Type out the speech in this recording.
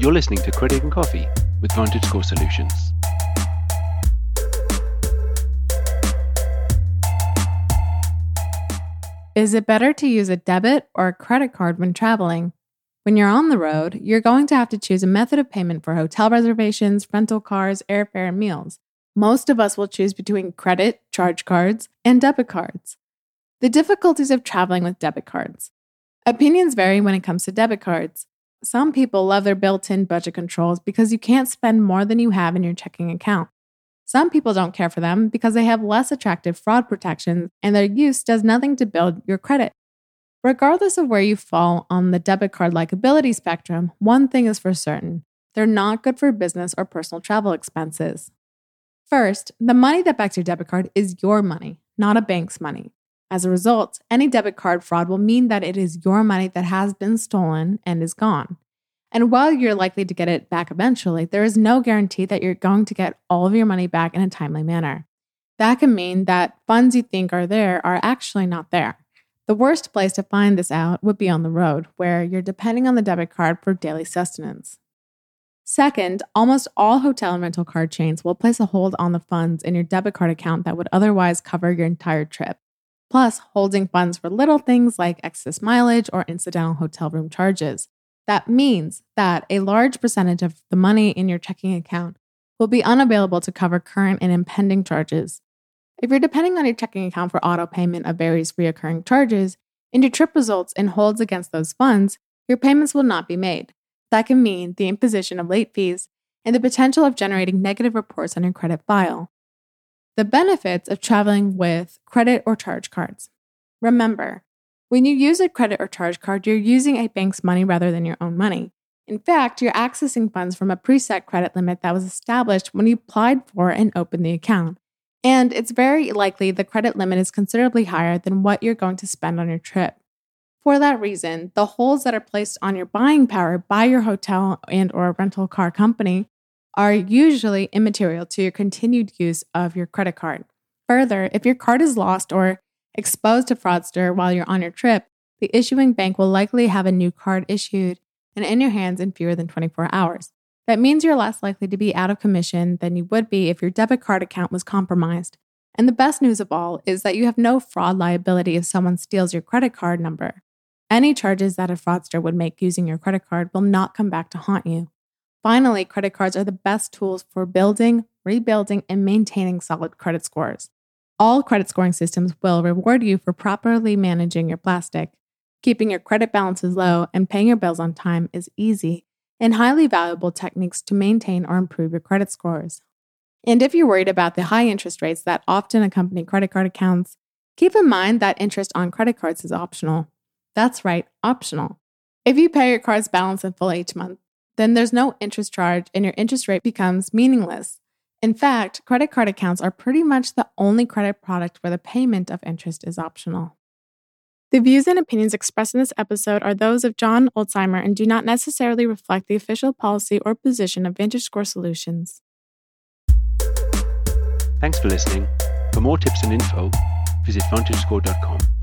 You're listening to Credit and Coffee with VantageScore Solutions. Is it better to use a debit or a credit card when traveling? When you're on the road, you're going to have to choose a method of payment for hotel reservations, rental cars, airfare, and meals. Most of us will choose between credit, charge cards, and debit cards. The difficulties of traveling with debit cards. Opinions vary when it comes to debit cards. Some people love their built in budget controls because you can't spend more than you have in your checking account. Some people don't care for them because they have less attractive fraud protections and their use does nothing to build your credit. Regardless of where you fall on the debit card likability spectrum, one thing is for certain they're not good for business or personal travel expenses. First, the money that backs your debit card is your money, not a bank's money. As a result, any debit card fraud will mean that it is your money that has been stolen and is gone. And while you're likely to get it back eventually, there is no guarantee that you're going to get all of your money back in a timely manner. That can mean that funds you think are there are actually not there. The worst place to find this out would be on the road, where you're depending on the debit card for daily sustenance. Second, almost all hotel and rental card chains will place a hold on the funds in your debit card account that would otherwise cover your entire trip, plus holding funds for little things like excess mileage or incidental hotel room charges. That means that a large percentage of the money in your checking account will be unavailable to cover current and impending charges. If you're depending on your checking account for auto payment of various reoccurring charges, and your trip results in holds against those funds, your payments will not be made. That can mean the imposition of late fees and the potential of generating negative reports on your credit file. The benefits of traveling with credit or charge cards. Remember, when you use a credit or charge card, you're using a bank's money rather than your own money. In fact, you're accessing funds from a preset credit limit that was established when you applied for and opened the account. And it's very likely the credit limit is considerably higher than what you're going to spend on your trip. For that reason, the holds that are placed on your buying power by your hotel and or rental car company are usually immaterial to your continued use of your credit card. Further, if your card is lost or exposed to fraudster while you're on your trip, the issuing bank will likely have a new card issued and in your hands in fewer than 24 hours. That means you're less likely to be out of commission than you would be if your debit card account was compromised. And the best news of all is that you have no fraud liability if someone steals your credit card number. Any charges that a fraudster would make using your credit card will not come back to haunt you. Finally, credit cards are the best tools for building, rebuilding, and maintaining solid credit scores. All credit scoring systems will reward you for properly managing your plastic. Keeping your credit balances low and paying your bills on time is easy and highly valuable techniques to maintain or improve your credit scores. And if you're worried about the high interest rates that often accompany credit card accounts, keep in mind that interest on credit cards is optional. That's right, optional. If you pay your card's balance in full each month, then there's no interest charge and your interest rate becomes meaningless. In fact, credit card accounts are pretty much the only credit product where the payment of interest is optional. The views and opinions expressed in this episode are those of John Ulzheimer and do not necessarily reflect the official policy or position of VantageScore Solutions. Thanks for listening. For more tips and info, visit VantageScore.com.